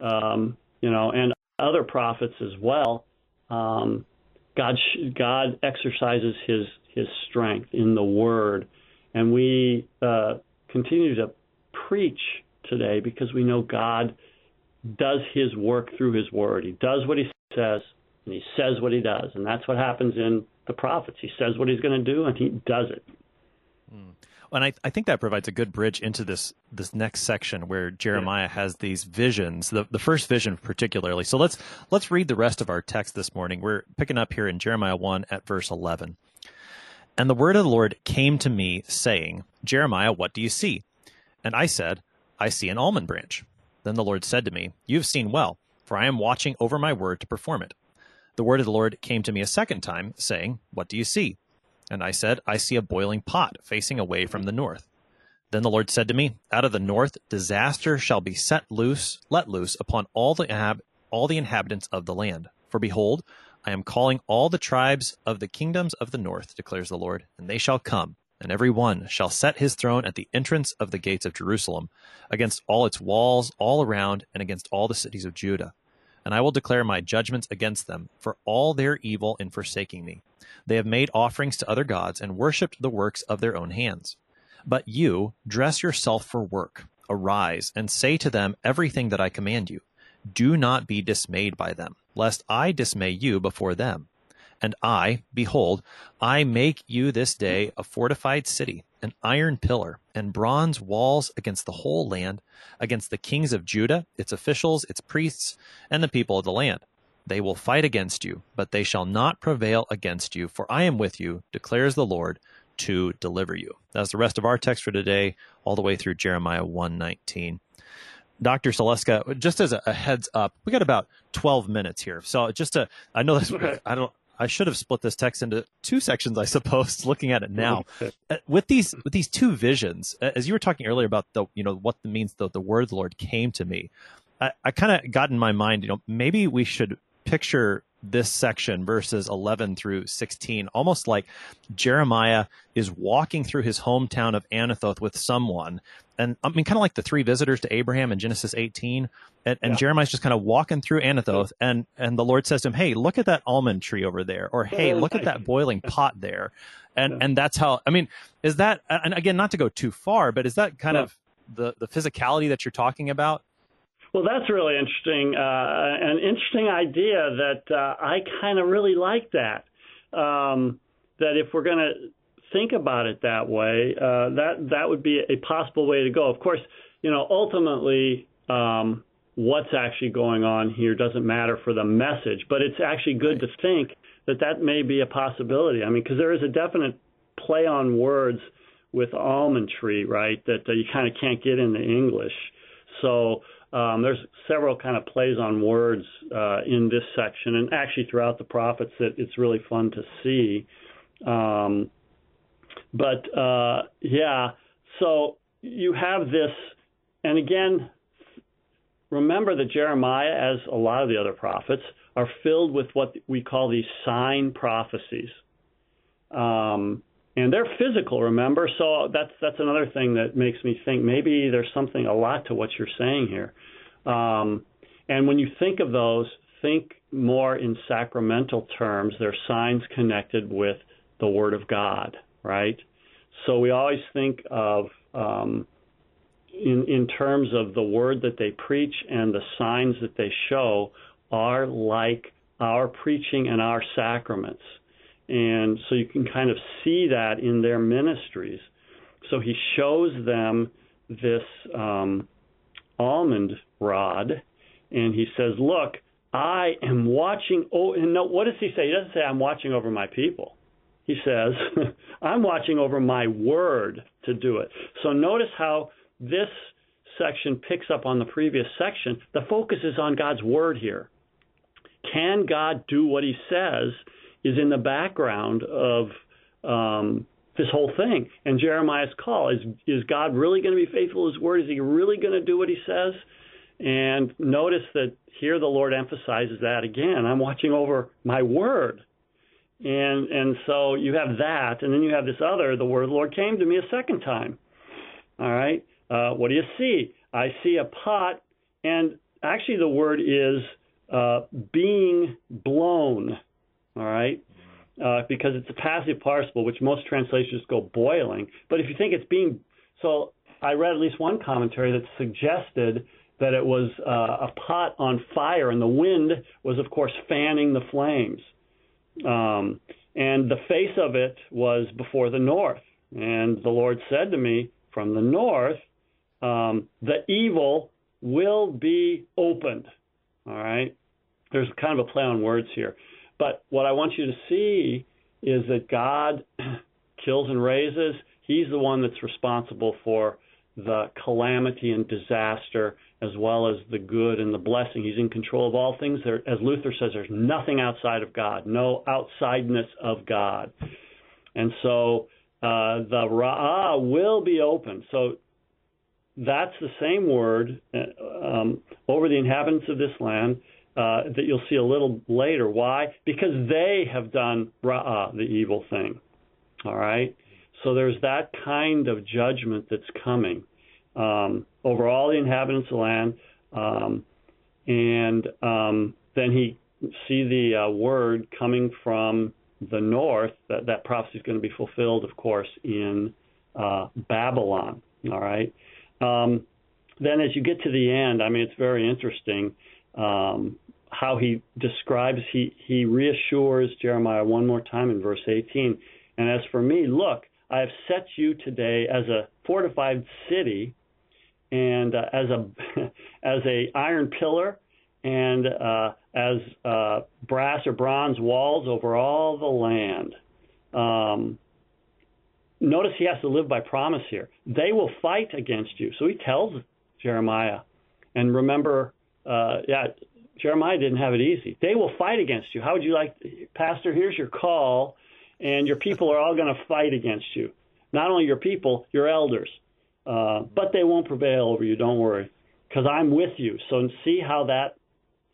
um, you know, and other prophets as well um, God God exercises His His strength in the Word, and we uh, continue to preach today because we know God does His work through His Word. He does what He says, and He says what He does, and that's what happens in the prophets. He says what He's going to do, and He does it. Mm. And I, I think that provides a good bridge into this this next section where Jeremiah yeah. has these visions, the, the first vision particularly. So let's let's read the rest of our text this morning. We're picking up here in Jeremiah 1 at verse 11. And the word of the Lord came to me, saying, Jeremiah, what do you see? And I said, I see an almond branch. Then the Lord said to me, You have seen well, for I am watching over my word to perform it. The word of the Lord came to me a second time, saying, What do you see? And I said, I see a boiling pot facing away from the north. Then the Lord said to me, Out of the north disaster shall be set loose, let loose upon all the all the inhabitants of the land. For behold, I am calling all the tribes of the kingdoms of the north, declares the Lord, and they shall come, and every one shall set his throne at the entrance of the gates of Jerusalem, against all its walls all around, and against all the cities of Judah. And I will declare my judgments against them for all their evil in forsaking me. They have made offerings to other gods and worshipped the works of their own hands. But you, dress yourself for work. Arise, and say to them everything that I command you. Do not be dismayed by them, lest I dismay you before them. And I, behold, I make you this day a fortified city, an iron pillar, and bronze walls against the whole land, against the kings of Judah, its officials, its priests, and the people of the land. They will fight against you, but they shall not prevail against you, for I am with you, declares the Lord, to deliver you. That's the rest of our text for today, all the way through Jeremiah 119. Dr. Saleska, just as a, heads up, we got about 12 minutes here. So just to, I know this, I don't, I should have split this text into two sections, I suppose, *laughs* looking at it now. Uh, with these, with these two visions, as you were talking earlier about the, you know, what the means the, the word of the Lord came to me. I, I kind of got in my mind, you know, maybe we should picture this section, verses 11 through 16, almost like Jeremiah is walking through his hometown of Anathoth with someone. And I mean, kind of like the three visitors to Abraham in Genesis 18. And, and yeah. Jeremiah's just kind of walking through Anathoth, and, and the Lord says to him, Hey, look at that almond tree over there. Or, Hey, look at that boiling pot there. And, yeah. and that's how, I mean, is that, and again, not to go too far, but is that kind of the, the physicality that you're talking about? Well, that's really interesting. Uh, an interesting idea that uh, I kind of really like that. Um, that if we're going to think about it that way, uh, that that would be a possible way to go. Of course, you know, ultimately, um, what's actually going on here doesn't matter for the message, but it's actually good to think that that may be a possibility. I mean, because there is a definite play on words with almond tree, right? That uh, you kind of can't get in the English. So um, there's several kind of plays on words uh, in this section, and actually throughout the prophets that it's really fun to see. Um, but uh, yeah, so you have this, and again, remember that Jeremiah, as a lot of the other prophets, are filled with what we call these sign prophecies. Um, and they're physical. Remember, so that's that's another thing that makes me think maybe there's something a lot to what you're saying here. Um, and when you think of those, think more in sacramental terms. They're signs connected with the Word of God, right? So we always think of um, in in terms of the word that they preach and the signs that they show are like our preaching and our sacraments. And so you can kind of see that in their ministries. So he shows them this um, almond rod, and he says, Look, I am watching. Oh, and no, what does he say? He doesn't say, I'm watching over my people. He says, *laughs* I'm watching over my word to do it. So notice how this section picks up on the previous section. The focus is on God's word here. Can God do what he says is in the background of um, this whole thing. And Jeremiah's call is is God really going to be faithful to his word? Is he really going to do what he says? And notice that here the Lord emphasizes that again. I'm watching over my word. And and so you have that, and then you have this other. The word of the Lord came to me a second time. All right. Uh, what do you see? I see a pot, and actually the word is uh, being blown. All right. Uh, because it's a passive participle, which most translations go boiling. But if you think it's being so, I read at least one commentary that suggested that it was uh, a pot on fire, and the wind was, of course, fanning the flames. Um, and the face of it was before the north. And the Lord said to me, From the north, um, the evil will be opened. All right? There's kind of a play on words here. But what I want you to see is that God *clears throat* kills and raises. He's the one that's responsible for the calamity and disaster as well as the good and the blessing. He's in control of all things. There, as Luther says, there's nothing outside of God, no outsideness of God. And so uh, the Ra'ah will be open. So that's the same word uh, um, over the inhabitants of this land uh, that you'll see a little later. Why? Because they have done Ra'ah, the evil thing. All right? So there's that kind of judgment that's coming um, over all the inhabitants of the land. Um, and um, then he see the uh, word coming from the north that that prophecy is going to be fulfilled, of course, in uh, Babylon. All right. Um, then, as you get to the end, I mean, it's very interesting um, how he describes. He he reassures Jeremiah one more time in verse 18. And as for me, look, I have set you today as a fortified city and uh, as a *laughs* as a iron pillar and uh, as uh, brass or bronze walls over all the land. Um, notice he has to live by promise here. They will fight against you. So he tells Jeremiah, and remember, uh, yeah, Jeremiah didn't have it easy. They will fight against you. How would you like, Pastor? Here's your call, and your people are all going to fight against you. Not only your people, your elders. Uh, but they won't prevail over you. Don't worry, because I'm with you. So see how that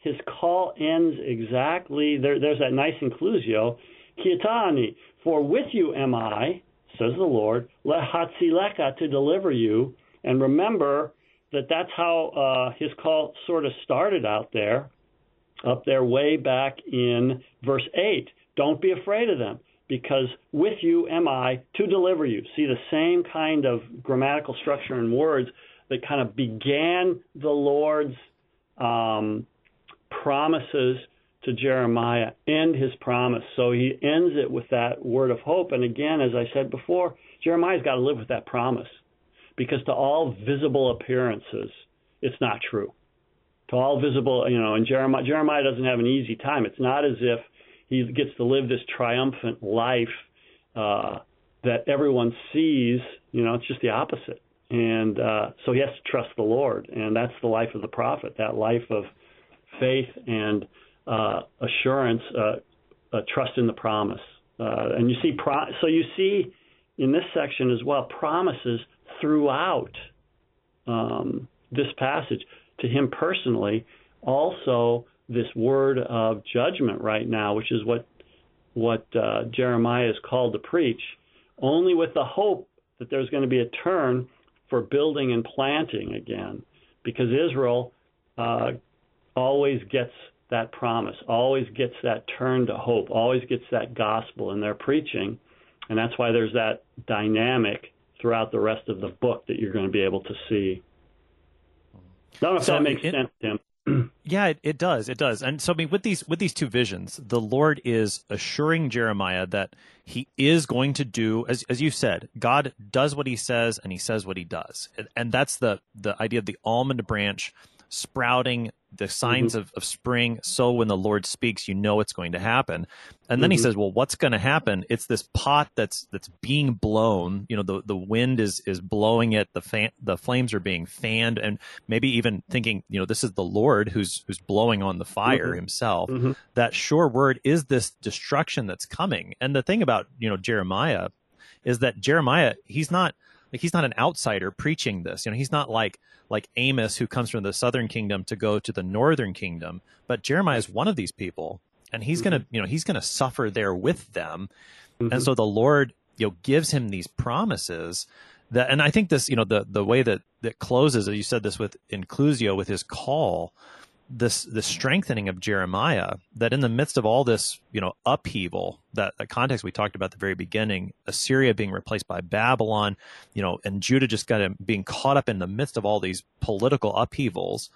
his call ends exactly. There, there's that nice inclusio. Kietani, for with you am I, says the Lord, Let lehatzileka, to deliver you. And remember that that's how uh, his call sort of started out there, up there way back in verse 8. Don't be afraid of them because with you am I to deliver you. See the same kind of grammatical structure and words that kind of began the Lord's um, promises to Jeremiah, end his promise. So he ends it with that word of hope. And again, as I said before, Jeremiah's got to live with that promise because to all visible appearances, it's not true. To all visible, you know, and Jeremiah, Jeremiah doesn't have an easy time. It's not as if he gets to live this triumphant life uh, that everyone sees. You know, it's just the opposite. And uh, so he has to trust the Lord, and that's the life of the prophet. That life of faith and uh, assurance, uh, trust in the promise. Uh, and you see, pro- so you see in this section as well promises throughout um, this passage to him personally, also this word of judgment right now, which is what what uh, Jeremiah is called to preach. only with the hope that there's going to be a turn for building and planting again, because Israel uh, always gets that promise, always gets that turn to hope, always gets that gospel in their preaching, and that's why there's that dynamic throughout the rest of the book that you're going to be able to see. I don't know if So that makes it- sense, Tim. Yeah, it, it does. It does. And so, I mean, with these with these two visions, the Lord is assuring Jeremiah that He is going to do, as as you said, God does what He says, and He says what He does, and, and that's the the idea of the almond branch sprouting, the mm-hmm. signs of, of spring. So when the Lord speaks, you know it's going to happen. And then He mm-hmm. says, "Well, what's going to happen? It's this pot that's that's being blown. You know, the the wind is is blowing it. The fan, the flames are being fanned, and maybe even thinking, you know, this is the Lord who's who's blowing on the fire mm-hmm. Himself. That sure word is this destruction that's coming. And the thing about you know Jeremiah is that Jeremiah he's not like he's not an outsider preaching this. You know, he's not like like Amos who comes from the southern kingdom to go to the northern kingdom, but Jeremiah is one of these people and he's going to, mm-hmm. you know, he's going to suffer there with them. And mm-hmm. so the Lord, you know, gives him these promises that and I think this, you know, the the way that that closes, as you said this with inclusio with his call, this the strengthening of Jeremiah that in the midst of all this you know upheaval that the context we talked about at the very beginning Assyria being replaced by Babylon you know and Judah just kind of being caught up in the midst of all these political upheavals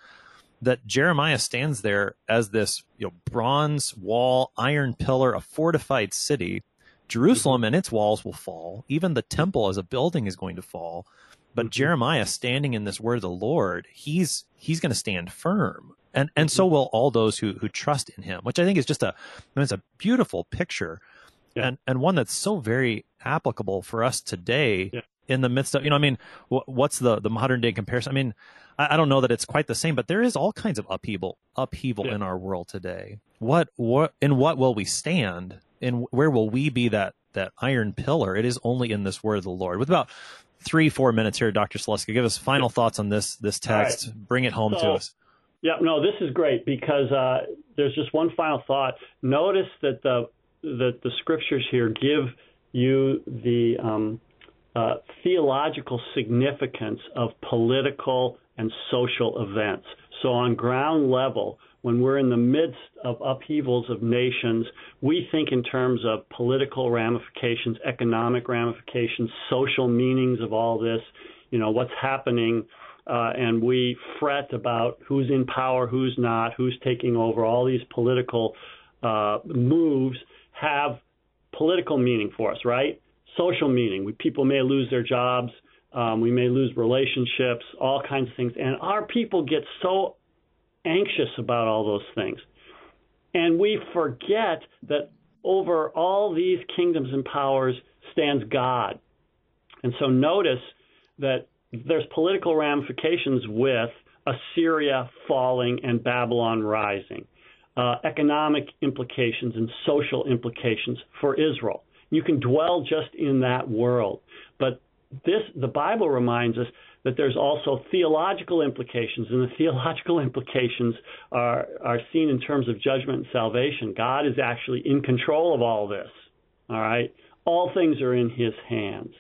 that Jeremiah stands there as this you know bronze wall iron pillar a fortified city. Jerusalem and its walls will fall. Even the temple as a building is going to fall. But mm-hmm. Jeremiah standing in this word of the Lord he's he's going to stand firm and and so mm-hmm. will all those who who trust in him which i think is just a it's a beautiful picture Yeah. and and one that's so very applicable for us today Yeah. in the midst of you know i mean wh- what's the the modern day comparison? I mean I, I don't know that it's quite the same but there is all kinds of upheaval upheaval Yeah. in our world today. What what in what will we stand? And where will we be that that iron pillar? It is only in this word of the lord. With about three four minutes here dr Saleska, give us final thoughts on this this All right. text. Bring it home to us Yeah, no, this is great because uh, there's just one final thought. Notice that the that the scriptures here give you the um, uh, theological significance of political and social events. So on ground level, when we're in the midst of upheavals of nations, we think in terms of political ramifications, economic ramifications, social meanings of all this. You know what's happening uh, and we fret about who's in power, who's not, who's taking over. All these political uh, moves have political meaning for us, right? Social meaning. We, people may lose their jobs. Um, we may lose relationships, all kinds of things. And our people get so anxious about all those things. And we forget that over all these kingdoms and powers stands God. And so notice that there's political ramifications with Assyria falling and Babylon rising, uh, economic implications and social implications for Israel. You can dwell just in that world, but this the Bible reminds us that there's also theological implications, and the *laughs* theological implications are are seen in terms of judgment and salvation. God is actually in control of all this. All right, all things are in His hands.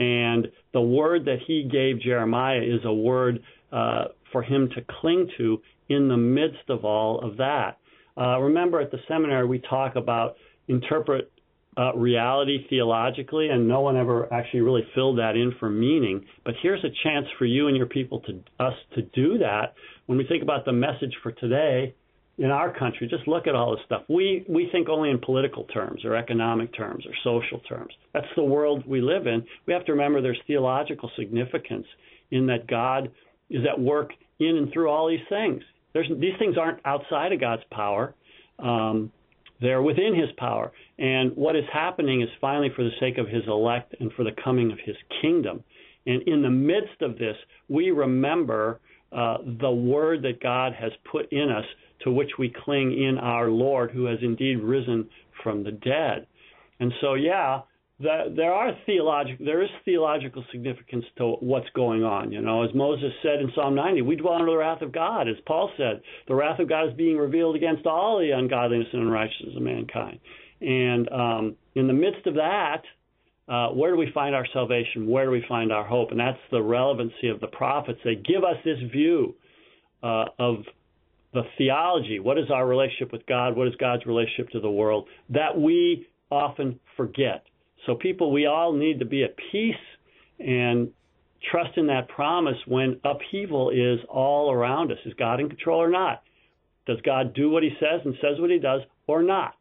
And the word that he gave Jeremiah is a word uh, for him to cling to in the midst of all of that. Uh, remember, at the seminary, we talk about interpret uh, reality theologically, and no one ever actually really filled that in for meaning. But here's a chance for you and your people to us to do that when we think about the message for today in our country, just look at all this stuff. We we think only in political terms or economic terms or social terms. That's the world we live in. We have to remember there's theological significance in that God is at work in and through all these things. There's these things aren't outside of God's power. Um, they're within His power, and what is happening is finally for the sake of His elect and for the coming of His kingdom. And in the midst of this, we remember uh, the word that God has put in us to which we cling in our Lord, who has indeed risen from the dead. And so, yeah, the, there are theological, there is theological significance to what's going on. You know, as Moses said in Psalm 90, we dwell under the wrath of God. As Paul said, the wrath of God is being revealed against all the ungodliness and unrighteousness of mankind. And um, in the midst of that, uh, where do we find our salvation? Where do we find our hope? And that's the relevancy of the prophets. They give us this view uh, of the theology. What is our relationship with God? What is God's relationship to the world? That we often forget. So, people, we all need to be at peace and trust in that promise when upheaval is all around us. Is God in control or not? Does God do what he says and says what he does or not?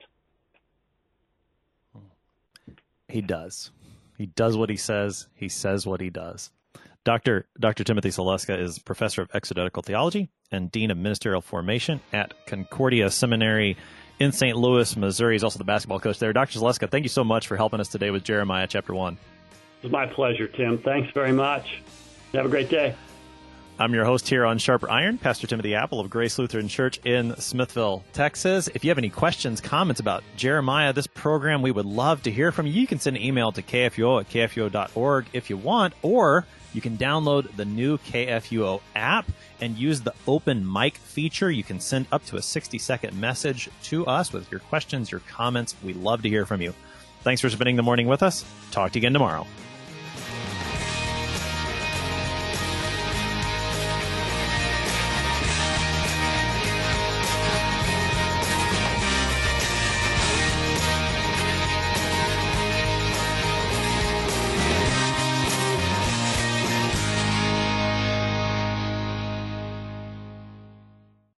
He does. He does what he says. He says what he does. Dr. Dr. Timothy Saleska is professor of exegetical theology and dean of ministerial formation at Concordia Seminary in St. Louis, Missouri. He's also the basketball coach there. Dr. Saleska, thank you so much for helping us today with Jeremiah chapter 1. It's my pleasure, Tim. Thanks very much. Have a great day. I'm your host here on Sharper Iron, Pastor Timothy Appel of Grace Lutheran Church in Smithville, Texas. If you have any questions, comments about Jeremiah, this program, we would love to hear from you. You can send an email to kfuo at kfuo.org if you want, or you can download the new KFUO app and use the open mic feature. You can send up to a 60 second message to us with your questions, your comments. We love to hear from you. Thanks for spending the morning with us. Talk to you again tomorrow.